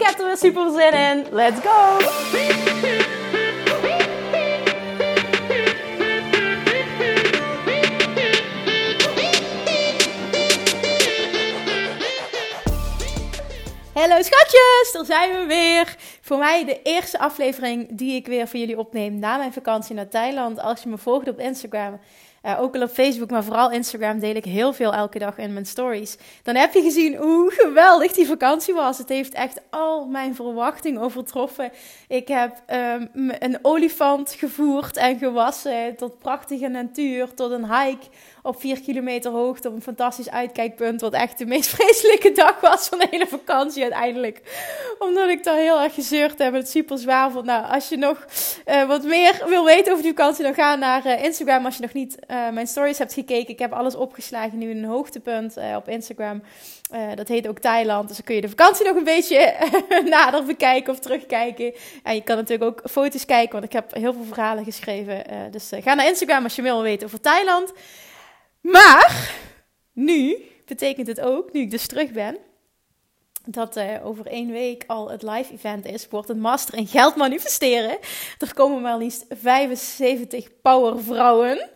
Ik heb er weer super zin in. Let's go! Hallo schatjes, daar zijn we weer. Voor mij de eerste aflevering die ik weer voor jullie opneem na mijn vakantie naar Thailand. Als je me volgt op Instagram, uh, ook al op Facebook, maar vooral Instagram deel ik heel veel elke dag in mijn stories. Dan heb je gezien hoe geweldig die vakantie was. Het heeft echt al mijn verwachtingen overtroffen. Ik heb um, een olifant gevoerd en gewassen tot prachtige natuur, tot een hike op 4 kilometer hoogte op een fantastisch uitkijkpunt. Wat echt de meest vreselijke dag was van de hele vakantie uiteindelijk. Omdat ik daar heel erg gezeurd heb en het super zwaar vond. Nou, als je nog uh, wat meer wil weten over die vakantie, dan ga naar uh, Instagram. Als je nog niet uh, mijn stories hebt gekeken. Ik heb alles opgeslagen nu in een hoogtepunt op Instagram. dat heet ook Thailand. Dus dan kun je de vakantie nog een beetje nader bekijken of terugkijken. En je kan natuurlijk ook foto's kijken, want ik heb heel veel verhalen geschreven. dus ga naar Instagram als je wil weten over Thailand. Maar nu betekent het ook, nu ik dus terug ben, dat uh, over één week al het live event is, wordt een master in geld manifesteren. Er komen maar liefst 75 powervrouwen.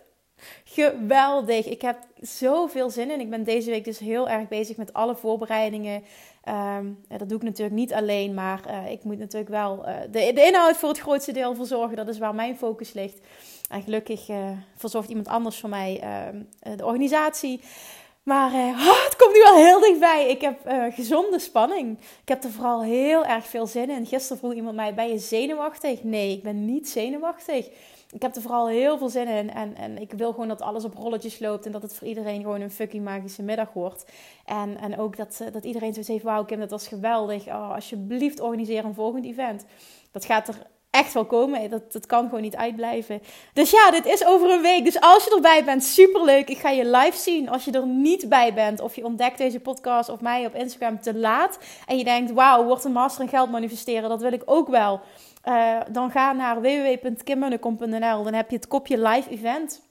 Geweldig. Ik heb zoveel zin in. Ik ben deze week dus heel erg bezig met alle voorbereidingen. Um, dat doe ik natuurlijk niet alleen, maar uh, ik moet natuurlijk wel uh, de, de, inhoud voor het grootste deel verzorgen. Dat is waar mijn focus ligt. En gelukkig uh, verzorgt iemand anders voor mij ehm, de organisatie. Maar oh, het komt nu al heel dichtbij. Ik heb gezonde spanning. Ik heb er vooral heel erg veel zin in. Gisteren vroeg iemand mij: Ben je zenuwachtig? Nee, ik ben niet zenuwachtig ik heb er vooral heel veel zin in. En, en ik wil gewoon dat alles op rolletjes loopt. En dat het voor iedereen gewoon een fucking magische middag wordt. En, en ook dat, eh, dat iedereen zo zegt: Wauw, Kim, dat was geweldig. Oh, alsjeblieft, organiseer een volgend event. Dat gaat er echt wel komen. Dat, dat kan gewoon niet uitblijven. Dus ja, dit is over een week. Dus als je erbij bent, superleuk. Ik ga je live zien. Als je er niet bij bent, of je ontdekt deze podcast of mij op Instagram te laat. En je denkt, wauw, wordt een master in geld manifesteren. Dat wil ik ook wel. Uh, dan ga naar www.kimmunnekom.nl. Dan heb je het kopje live event.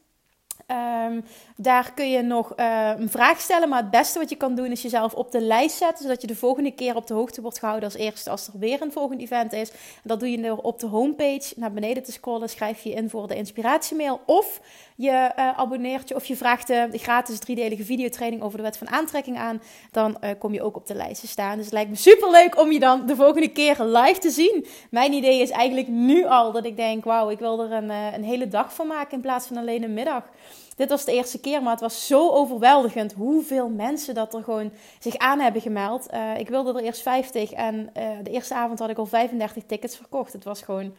Um, daar kun je nog uh, een vraag stellen. Maar het beste wat je kan doen is jezelf op de lijst zetten. Zodat je de volgende keer op de hoogte wordt gehouden als eerste als er weer een volgend event is. Dat doe je door op de homepage naar beneden te scrollen. Schrijf je in voor de inspiratiemail. Of je uh, abonneert je of je vraagt de, gratis driedelige videotraining over de wet van aantrekking aan. Dan uh, kom je ook op de lijst te staan. Dus het lijkt me super leuk om je dan de volgende keer live te zien. Mijn idee is eigenlijk nu al dat ik denk: wauw, ik wil er een, een hele dag van maken in plaats van alleen een middag. Dit was de eerste keer, maar het was zo overweldigend hoeveel mensen dat er gewoon zich aan hebben gemeld. Uh, ik wilde er eerst 50 en uh, de eerste avond had ik al 35 tickets verkocht. Het was gewoon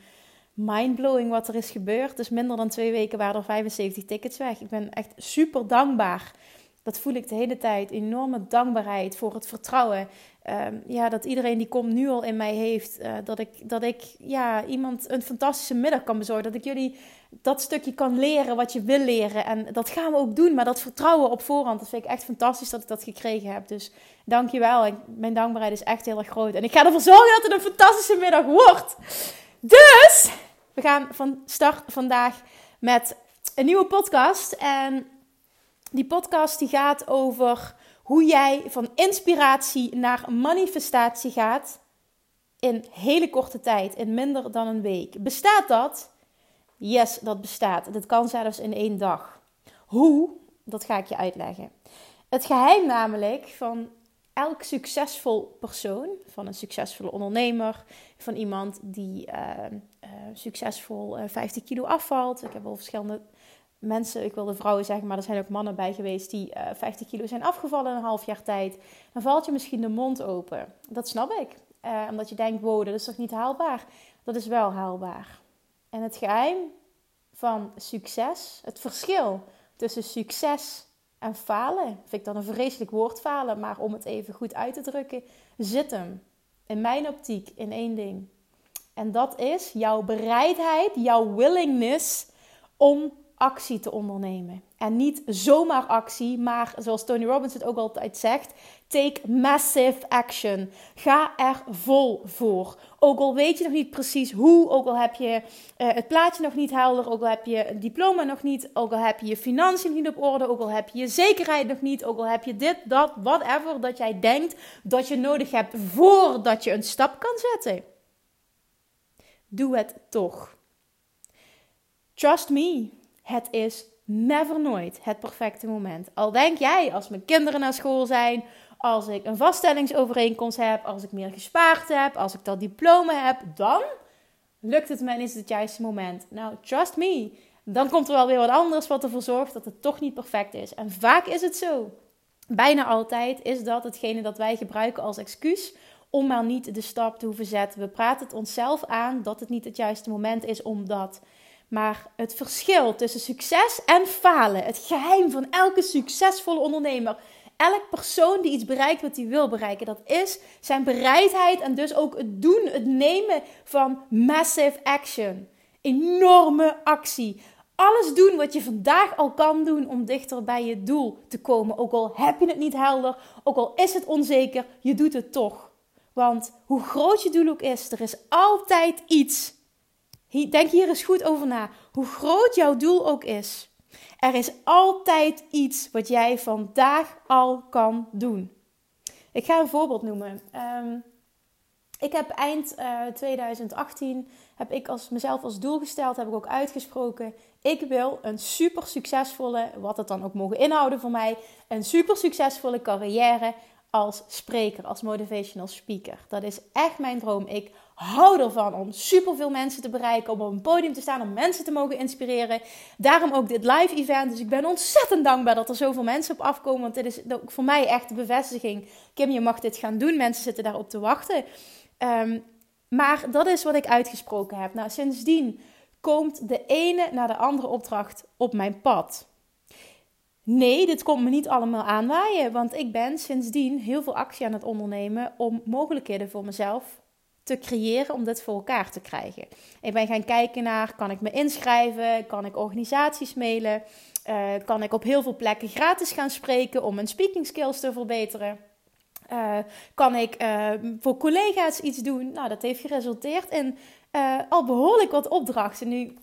mindblowing wat er is gebeurd. Dus minder dan twee weken waren er 75 tickets weg. Ik ben echt super dankbaar. Dat voel ik de hele tijd. Enorme dankbaarheid voor het vertrouwen. Um, ja, dat iedereen die komt nu al in mij heeft. Uh, dat ik, dat ik ja, iemand een fantastische middag kan bezorgen. Dat ik jullie dat stukje kan leren wat je wil leren. En dat gaan we ook doen. Maar dat vertrouwen op voorhand, dat vind ik echt fantastisch dat ik dat gekregen heb. Dus dank je wel. Mijn dankbaarheid is echt heel erg groot. En ik ga ervoor zorgen dat het een fantastische middag wordt. Dus, we gaan van start vandaag met een nieuwe podcast. En die podcast die gaat over hoe jij van inspiratie naar manifestatie gaat in hele korte tijd, in minder dan een week. Bestaat dat? Yes, dat bestaat. Dat kan zelfs in één dag. Hoe? Dat ga ik je uitleggen. Het geheim namelijk van elk succesvol persoon, van een succesvolle ondernemer, van iemand die uh, uh, succesvol uh, 50 kilo afvalt. Ik heb al verschillende mensen, ik wilde vrouwen zeggen, maar er zijn ook mannen bij geweest die 50 eh, kilo zijn afgevallen in een half jaar tijd. Dan valt je misschien de mond open. Dat snap ik. Omdat je denkt, wow, dat is toch niet haalbaar? Dat is wel haalbaar. En het geheim van succes, het verschil tussen succes en falen, vind ik dan een vreselijk woord falen, maar om het even goed uit te drukken, zit hem in mijn optiek in één ding. En dat is jouw bereidheid, jouw willingness om actie te ondernemen. En niet zomaar actie, maar zoals Tony Robbins het ook altijd zegt: take massive action. Ga er vol voor. Ook al weet je nog niet precies hoe, ook al heb je uh, het plaatje nog niet helder, ook al heb je het diploma nog niet, ook al heb je je financiën niet op orde, ook al heb je je zekerheid nog niet, ook al heb je dit, dat, whatever dat jij denkt dat je nodig hebt voordat je een stap kan zetten. Doe het toch. Trust me, het is never nooit het perfecte moment. Al denk jij, als mijn kinderen naar school zijn, als ik een vaststellingsovereenkomst heb, als ik meer gespaard heb, als ik dat diploma heb, dan lukt het me en is het het juiste moment. Nou, trust me, dan komt er wel weer wat anders wat ervoor zorgt dat het toch niet perfect is. En vaak is het zo. Bijna altijd is dat hetgene dat wij gebruiken als excuus om maar niet de stap te hoeven zetten. We praten het onszelf aan dat het niet het juiste moment is om dat. Maar het verschil tussen succes en falen, het geheim van elke succesvolle ondernemer, elk persoon die iets bereikt wat hij wil bereiken, dat is zijn bereidheid en dus ook het doen, het nemen van massive action. Enorme actie. Alles doen wat je vandaag al kan doen om dichter bij je doel te komen. Ook al heb je het niet helder, ook al is het onzeker, je doet het toch. Want hoe groot je doel ook is, er is altijd iets Denk hier eens goed over na. Hoe groot jouw doel ook is, er is altijd iets wat jij vandaag al kan doen. Ik ga een voorbeeld noemen. Um, ik heb eind uh, eh, 2018 heb ik als mezelf als doel gesteld, heb ik ook uitgesproken. Ik wil een super succesvolle, wat het dan ook mogen inhouden voor mij, een super succesvolle carrière als spreker, als motivational speaker. Dat is echt mijn droom. Ik hou ervan om superveel mensen te bereiken, om op een podium te staan, om mensen te mogen inspireren. Daarom ook dit live event. Dus ik ben ontzettend dankbaar dat er zoveel mensen op afkomen, want dit is voor mij echt de bevestiging. Kim, je mag dit gaan doen. Mensen zitten daarop te wachten. Ehm, maar dat is wat ik uitgesproken heb. Nou, sindsdien komt de ene naar de andere opdracht op mijn pad. Nee, dit komt me niet allemaal aanwaaien, want ik ben sindsdien heel veel actie aan het ondernemen om mogelijkheden voor mezelf te creëren om dit voor elkaar te krijgen. Ik ben gaan kijken naar, kan ik me inschrijven? Kan ik organisaties mailen? Uh, kan ik op heel veel plekken gratis gaan spreken om mijn speaking skills te verbeteren? Uh, kan ik uh, voor collega's iets doen? Nou, dat heeft geresulteerd in al behoorlijk wat opdrachten. Nu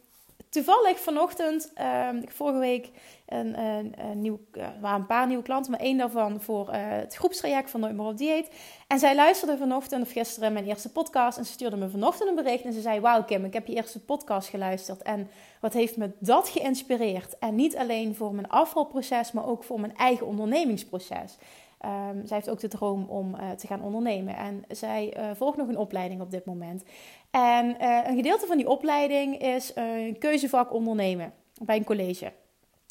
toevallig vanochtend, uh, vorige week, een, een, een nieuw, waren een paar nieuwe klanten, maar één daarvan voor uh, het groepstraject van Nooit meer op dieet. En zij luisterde vanochtend of gisteren mijn eerste podcast en ze stuurde me vanochtend een bericht en ze zei, wauw Kim, ik heb je eerste podcast geluisterd en wat heeft me dat geïnspireerd? En niet alleen voor mijn afvalproces, maar ook voor mijn eigen ondernemingsproces. Um, zij heeft ook de droom om uh, te gaan ondernemen. En zij volgt nog een opleiding op dit moment. En uh, een gedeelte van die opleiding is een keuzevak ondernemen bij een college.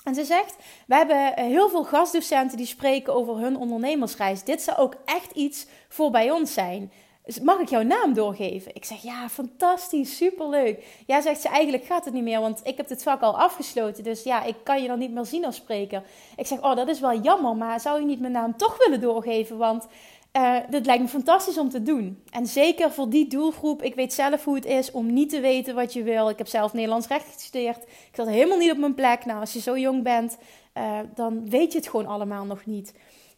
En ze zegt: We hebben heel veel gastdocenten die spreken over hun ondernemersreis. Dit zou ook echt iets voor bij ons zijn. Mag ik jouw naam doorgeven? Ik zeg, ja, fantastisch, superleuk. Ja, zegt ze, eigenlijk gaat het niet meer, want ik heb dit vak al afgesloten. Dus ja, ik kan je dan niet meer zien als spreker. Ik zeg, oh, dat is wel jammer, maar zou je niet mijn naam toch willen doorgeven? Want uh, dit lijkt me fantastisch om te doen. En zeker voor die doelgroep. Ik weet zelf hoe het is om niet te weten wat je wil. Ik heb zelf Nederlands recht gestudeerd. Ik zat helemaal niet op mijn plek. Nou, als je zo jong bent, uh, dan weet je het gewoon allemaal nog niet.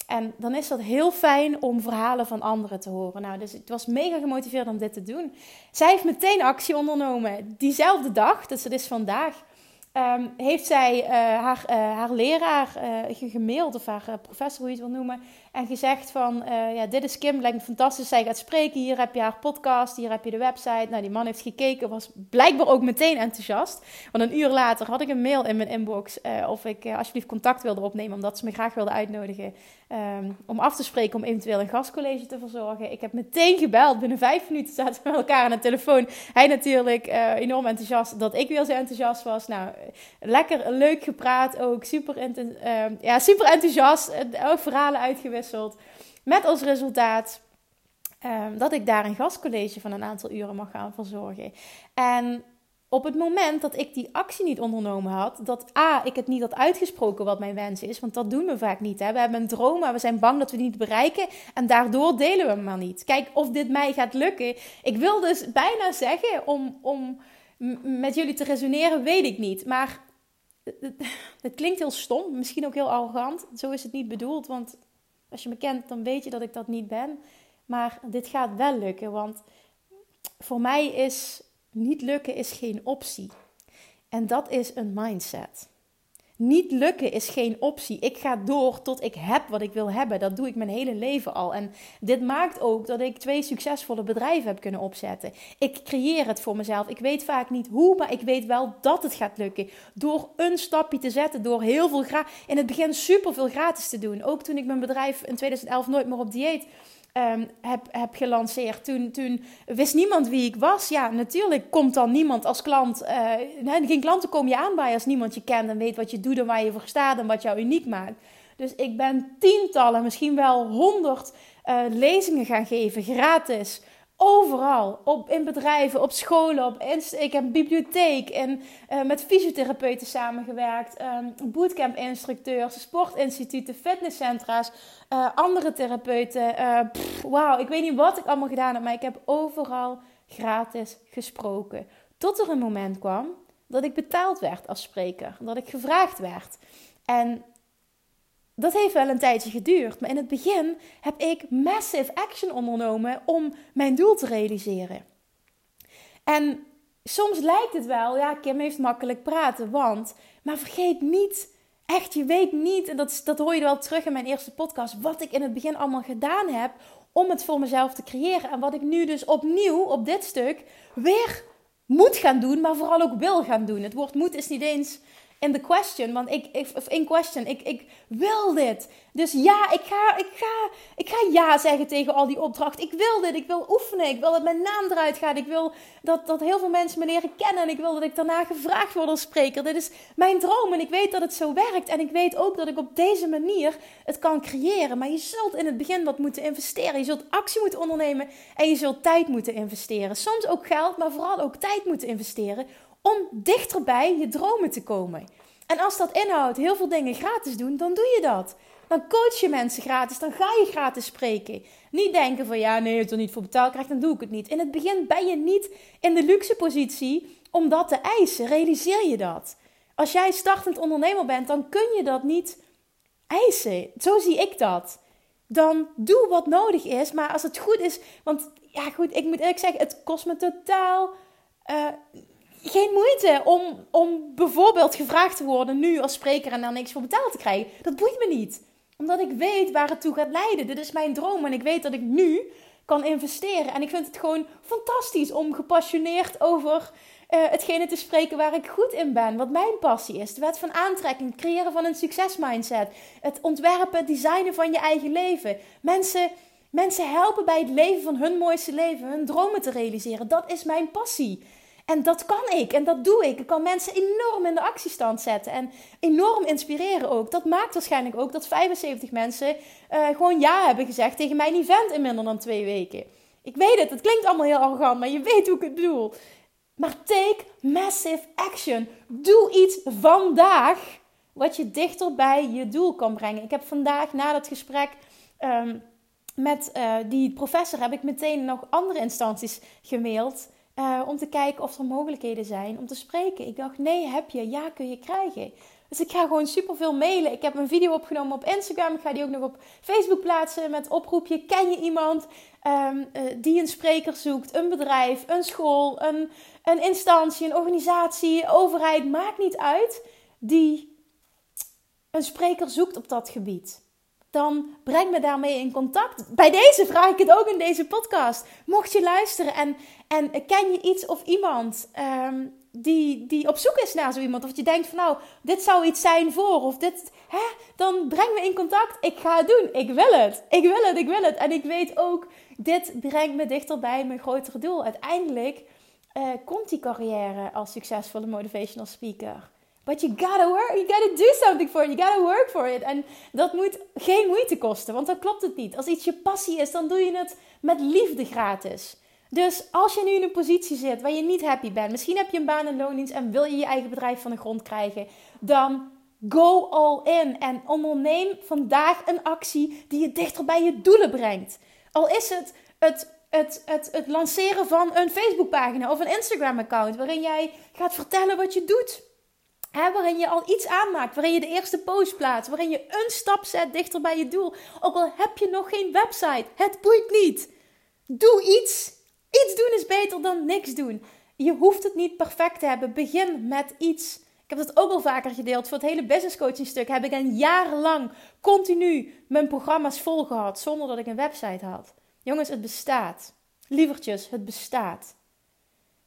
En dan is dat heel fijn om verhalen van anderen te horen. Nou, dus het was mega gemotiveerd om dit te doen. Zij heeft meteen actie ondernomen. Diezelfde dag, dus het is vandaag, um, heeft zij uh, haar, haar leraar gemaild, of haar professor, hoe je het wil noemen. En gezegd van, uh, ja, dit is Kim, lijkt me fantastisch. Zij gaat spreken, hier heb je haar podcast, hier heb je de website. Nou, die man heeft gekeken, was blijkbaar ook meteen enthousiast. Want een uur later had ik een mail in mijn inbox uh, of ik uh, alsjeblieft contact wilde opnemen. Omdat ze me graag wilde uitnodigen um, om af te spreken om eventueel een gastcollege te verzorgen. Ik heb meteen gebeld, binnen vijf minuten zaten we met elkaar aan de telefoon. Hij natuurlijk enorm enthousiast dat ik weer zo enthousiast was. Nou, lekker leuk gepraat ook, super, ehm, ja, super enthousiast. ook verhalen uitgewisseld. Met als resultaat um, dat ik daar een gastcollege van een aantal uren mag gaan verzorgen. En op het moment dat ik die actie niet ondernomen had, dat A, ik het niet had uitgesproken wat mijn wens is, want dat doen we vaak niet. Hè? We hebben een droom, maar we zijn bang dat we die niet bereiken en daardoor delen we hem maar niet. Kijk, of dit mij gaat lukken. Ik wil dus bijna zeggen, om, om met jullie te resoneren, weet ik niet. Maar het klinkt heel stom, misschien ook heel arrogant. Zo is het niet bedoeld, want als je me kent, dan weet je dat ik dat niet ben. Maar dit gaat wel lukken, want voor mij is niet lukken is geen optie. En dat is een mindset. Niet lukken is geen optie. Ik ga door tot ik heb wat ik wil hebben. Dat doe ik mijn hele leven al. En dit maakt ook dat ik twee succesvolle bedrijven heb kunnen opzetten. Ik creëer het voor mezelf. Ik weet vaak niet hoe, maar ik weet wel dat het gaat lukken. Door een stapje te zetten, door heel veel. In het begin super veel gratis te doen. Ook toen ik mijn bedrijf in 2011 nooit meer op dieet um, heb, heb gelanceerd. Toen, toen wist niemand wie ik was. Ja, natuurlijk komt dan niemand als klant. Uh, geen klanten kom je aan bij als niemand je kent en weet wat je doet en waar je voor staat en wat jou uniek maakt. Dus ik ben tientallen, misschien wel honderd uh, lezingen gaan geven, gratis. Overal, op, in bedrijven, op scholen, op ik heb bibliotheek en uh, met fysiotherapeuten samengewerkt, um, bootcamp-instructeurs, sportinstituten, fitnesscentra's, uh, andere therapeuten. Uh, Wauw, ik weet niet wat ik allemaal gedaan heb, maar ik heb overal gratis gesproken. Tot er een moment kwam dat ik betaald werd als spreker, dat ik gevraagd werd. En dat heeft wel een tijdje geduurd. Maar in het begin heb ik massive action ondernomen om mijn doel te realiseren. En soms lijkt het wel, ja, Kim heeft makkelijk praten, want. Maar vergeet niet, echt, je weet niet, en dat, dat hoor je wel terug in mijn eerste podcast, wat ik in het begin allemaal gedaan heb om het voor mezelf te creëren. En wat ik nu dus opnieuw op dit stuk weer moet gaan doen, maar vooral ook wil gaan doen. Het woord moet is niet eens in the question. Want ik, of in question, ik, ik wil dit. Dus ja, ik ga, ik, ga, ik ga ja zeggen tegen al die opdrachten. Ik wil dit, ik wil oefenen. Ik wil dat mijn naam eruit gaat. Ik wil dat, dat heel veel mensen me leren kennen. En ik wil dat ik daarna gevraagd word als spreker. Dit is mijn droom en ik weet dat het zo werkt. En ik weet ook dat ik op deze manier het kan creëren. Maar je zult in het begin wat moeten investeren. Je zult actie moeten ondernemen en je zult tijd moeten investeren. Soms ook geld, maar vooral ook tijd moeten investeren om dichterbij je dromen te komen. En als dat inhoudt heel veel dingen gratis doen, dan doe je dat. Dan coach je mensen gratis, dan ga je gratis spreken. Niet denken van ja, nee, het er niet voor betaald krijgt, dan doe ik het niet. In het begin ben je niet in de luxe positie om dat te eisen. Realiseer je dat. Als jij startend ondernemer bent, dan kun je dat niet eisen. Zo zie ik dat. Dan doe wat nodig is, maar als het goed is, want ja, goed, ik moet eerlijk zeggen, het kost me totaal uh, geen moeite om, om bijvoorbeeld gevraagd te worden nu als spreker en daar niks voor betaald te krijgen. Dat boeit me niet. Omdat ik weet waar het toe gaat leiden. Dit is mijn droom en ik weet dat ik nu kan investeren. En ik vind het gewoon fantastisch om gepassioneerd over uh, hetgene te spreken waar ik goed in ben. Wat mijn passie is. De wet van aantrekking, het creëren van een succesmindset. Het ontwerpen, het designen van je eigen leven. Mensen, mensen helpen bij het leven van hun mooiste leven. Hun dromen te realiseren. Dat is mijn passie. En dat kan ik en dat doe ik. Ik kan mensen enorm in de actiestand zetten en enorm inspireren ook. Dat maakt waarschijnlijk ook dat 75 mensen uh, gewoon ja hebben gezegd tegen mijn event in minder dan twee weken. Ik weet het, het klinkt allemaal heel arrogant, maar je weet hoe ik het bedoel. Maar take massive action. Doe iets vandaag wat je dichter bij je doel kan brengen. Ik heb vandaag na dat gesprek um, met uh, die professor heb ik meteen nog andere instanties gemaild. Uh, om te kijken of er mogelijkheden zijn om te spreken. Ik dacht, nee, heb je, ja, kun je krijgen. Dus ik ga gewoon superveel mailen. Ik heb een video opgenomen op Instagram. Ik ga die ook nog op Facebook plaatsen met oproepje. Ken je iemand um, uh, die een spreker zoekt? Een bedrijf, een school, een, een instantie, een organisatie, overheid. Maakt niet uit. Die een spreker zoekt op dat gebied dan breng me daarmee in contact. Bij deze vraag ik het ook in deze podcast. Mocht je luisteren en, en ken je iets of iemand um, die, die op zoek is naar zo iemand, of je denkt van nou, dit zou iets zijn voor, of dit, hè, dan breng me in contact. Ik ga het doen. Ik wil het. Ik wil het. Ik wil het. En ik weet ook, dit brengt me dichter bij mijn grotere doel. Uiteindelijk uh, komt die carrière als succesvolle motivational speaker. But you gotta work, you gotta do something for it, you gotta work for it. En dat moet geen moeite kosten, want dan klopt het niet. Als iets je passie is, dan doe je het met liefde gratis. Dus als je nu in een positie zit waar je niet happy bent, misschien heb je een baan en loondienst en wil je je eigen bedrijf van de grond krijgen, dan go all in en onderneem vandaag een actie die je dichter bij je doelen brengt. Al is het het, het, het, het lanceren van een Facebookpagina of een Instagram-account waarin jij gaat vertellen wat je doet. Waarin je al iets aanmaakt, waarin je de eerste post plaatst, waarin je een stap zet dichter bij je doel. Ook al heb je nog geen website, het boeit niet. Doe iets. Iets doen is beter dan niks doen. Je hoeft het niet perfect te hebben. Begin met iets. Ik heb dat ook al vaker gedeeld. Voor het hele business coaching stuk heb ik een jarenlang continu mijn programma's volgehad zonder dat ik een website had. Jongens, het bestaat. Lievertjes, het bestaat.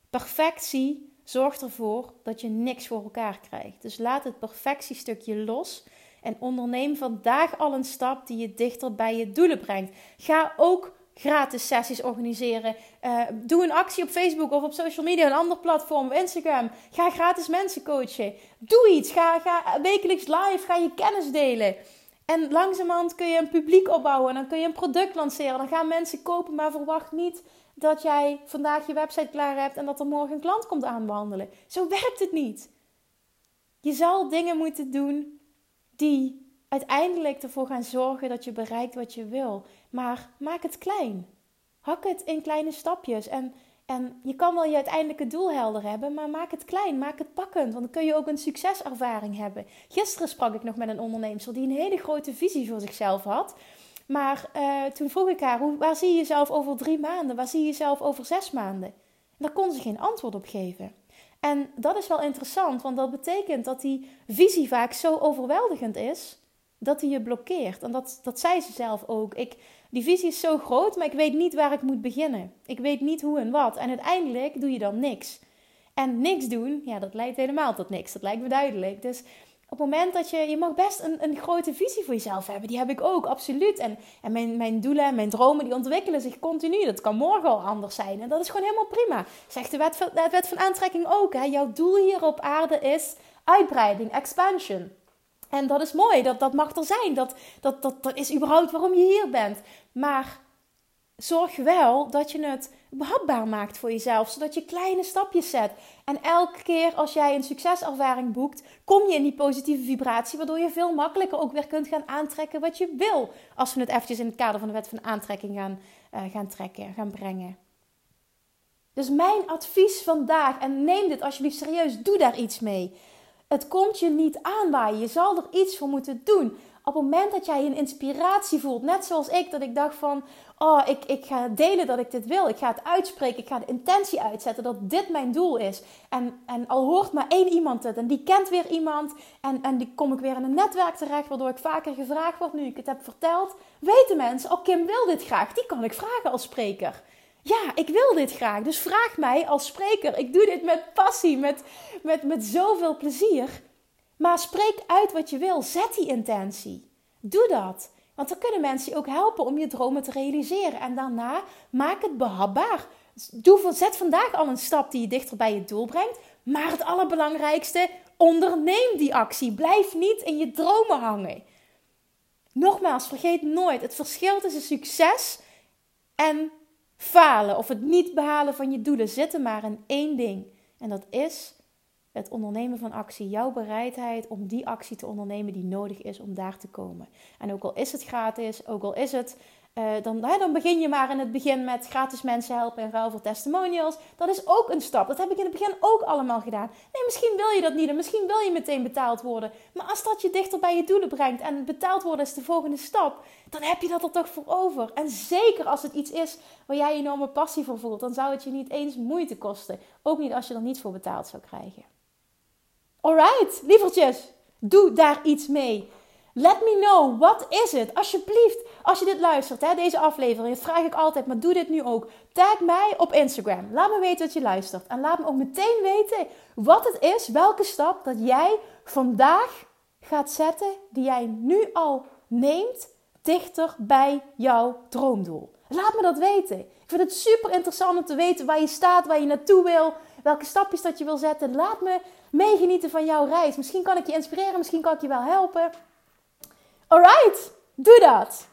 Perfectie zorgt ervoor dat je niks voor elkaar krijgt. Dus laat het perfectiestukje los en onderneem vandaag al een stap die je dichter bij je doelen brengt. Ga ook gratis sessies organiseren. Uh, doe een actie op Facebook of op social media, een ander platform, Instagram. Ga gratis mensen coachen. Doe iets. Ga, ga wekelijks live. Ga je kennis delen. En langzamerhand kun je een publiek opbouwen. En dan kun je een product lanceren. Dan gaan mensen kopen, maar verwacht niet dat jij vandaag je website klaar hebt en dat er morgen een klant komt aanwandelen. Zo werkt het niet. Je zal dingen moeten doen die uiteindelijk ervoor gaan zorgen dat je bereikt wat je wil. Maar maak het klein. Hak het in kleine stapjes. En, en je kan wel je uiteindelijke doel helder hebben, maar maak het klein, maak het pakkend. Want dan kun je ook een succeservaring hebben. Gisteren sprak ik nog met een ondernemer die een hele grote visie voor zichzelf had. Maar uh, toen vroeg ik haar, hoe, waar zie je jezelf over drie maanden? Waar zie je jezelf over zes maanden? En daar kon ze geen antwoord op geven. En dat is wel interessant, want dat betekent dat die visie vaak zo overweldigend is dat hij je blokkeert. En dat, dat zei ze zelf ook. Ik, die visie is zo groot, maar ik weet niet waar ik moet beginnen. Ik weet niet hoe en wat. En uiteindelijk doe je dan niks. En niks doen, ja, dat leidt helemaal tot niks. Dat lijkt me duidelijk. Dus op het moment dat je, je mag best een, een grote visie voor jezelf hebben. Die heb ik ook, absoluut. En, en mijn, mijn doelen en mijn dromen, die ontwikkelen zich continu. Dat kan morgen al anders zijn. En dat is gewoon helemaal prima. Zegt de wet wet van aantrekking ook. Hè? Jouw doel hier op aarde is uitbreiding, expansion. En dat is mooi, dat, dat mag er zijn. Dat, dat, dat, dat is überhaupt waarom je hier bent. Maar zorg wel dat je het behapbaar maakt voor jezelf, zodat je kleine stapjes zet. En elke keer als jij een succeservaring boekt, kom je in die positieve vibratie, waardoor je veel makkelijker ook weer kunt gaan aantrekken wat je wil. Als we het eventjes in het kader van de wet van aantrekking gaan, uh, gaan trekken, gaan brengen. Dus mijn advies vandaag, en neem dit alsjeblieft serieus, doe daar iets mee. Het komt je niet aanwaaien. Je zal er iets voor moeten doen. Op het moment dat jij een inspiratie voelt, net zoals ik, dat ik dacht van, oh, ik, ik ga delen dat ik dit wil. Ik ga het uitspreken. Ik ga de intentie uitzetten dat dit mijn doel is. En, en al hoort maar één iemand het en die kent weer iemand. En, en die kom ik weer in een netwerk terecht, waardoor ik vaker gevraagd word nu ik het heb verteld. Weten mensen, oh Kim wil dit graag. Die kan ik vragen als spreker ja, ik wil dit graag. Dus vraag mij als spreker. Ik doe dit met passie, met, met, met zoveel plezier. Maar spreek uit wat je wil. Zet die intentie. Doe dat. Want dan kunnen mensen je ook helpen om je dromen te realiseren. En daarna maak het behapbaar. Doe, zet vandaag al een stap die je dichter bij je doel brengt. Maar het allerbelangrijkste, onderneem die actie. Blijf niet in je dromen hangen. Nogmaals, vergeet nooit: het verschil tussen succes en falen of het niet behalen van je doelen zitten maar in één ding. En dat is het ondernemen van actie. Jouw bereidheid om die actie te ondernemen die nodig is om daar te komen. En ook al is het gratis, ook al is het uh, dan, dan begin je maar in het begin met gratis mensen helpen in ruil voor testimonials. Dat is ook een stap. Dat heb ik in het begin ook allemaal gedaan. Nee, misschien wil je dat niet en misschien wil je meteen betaald worden. Maar als dat je dichter bij je doelen brengt en betaald worden is de volgende stap, dan heb je dat er toch voor over. En zeker als het iets is waar jij enorme passie voor voelt, dan zou het je niet eens moeite kosten. Ook niet als je er niets voor betaald zou krijgen. Alright, lievertjes, doe daar iets mee. Let me know, wat is het? Alsjeblieft, als je dit luistert, hè, deze aflevering, vraag ik altijd, maar doe dit nu ook. Tag mij op Instagram. Laat me weten dat je luistert. En laat me ook meteen weten wat het is, welke stap dat jij vandaag gaat zetten, die jij nu al neemt, dichter bij jouw droomdoel. Laat me dat weten. Ik vind het super interessant om te weten waar je staat, waar je naartoe wil, welke stapjes dat je wil zetten. Laat me meegenieten van jouw reis. Misschien kan ik je inspireren, misschien kan ik je wel helpen. Alright, doe dat.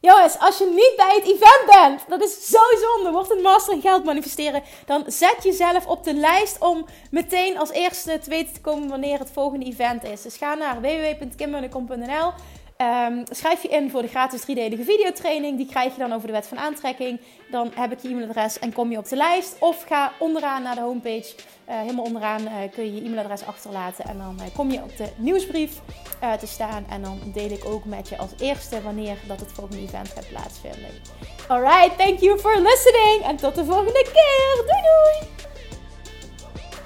Jongens, als je niet bij het event bent, dat is zo zonde. Wordt een master geld manifesteren. Dan zet jezelf op de lijst om meteen als eerste te weten te komen wanneer het volgende event is. Dus ga naar www.kimmunnekom.nl Um, schrijf je in voor de gratis driedelige videotraining. Die krijg je dan over de wet van aantrekking. Dan heb ik je e-mailadres en kom je op de lijst. Of ga onderaan naar de homepage. Uh, helemaal onderaan uh, kun je je e-mailadres achterlaten. En dan uh, kom je op de nieuwsbrief te staan. En dan deel ik ook met je als eerste wanneer dat het volgende event gaat plaatsvinden. Alright, thank you for listening. En tot de volgende keer. Doei doei!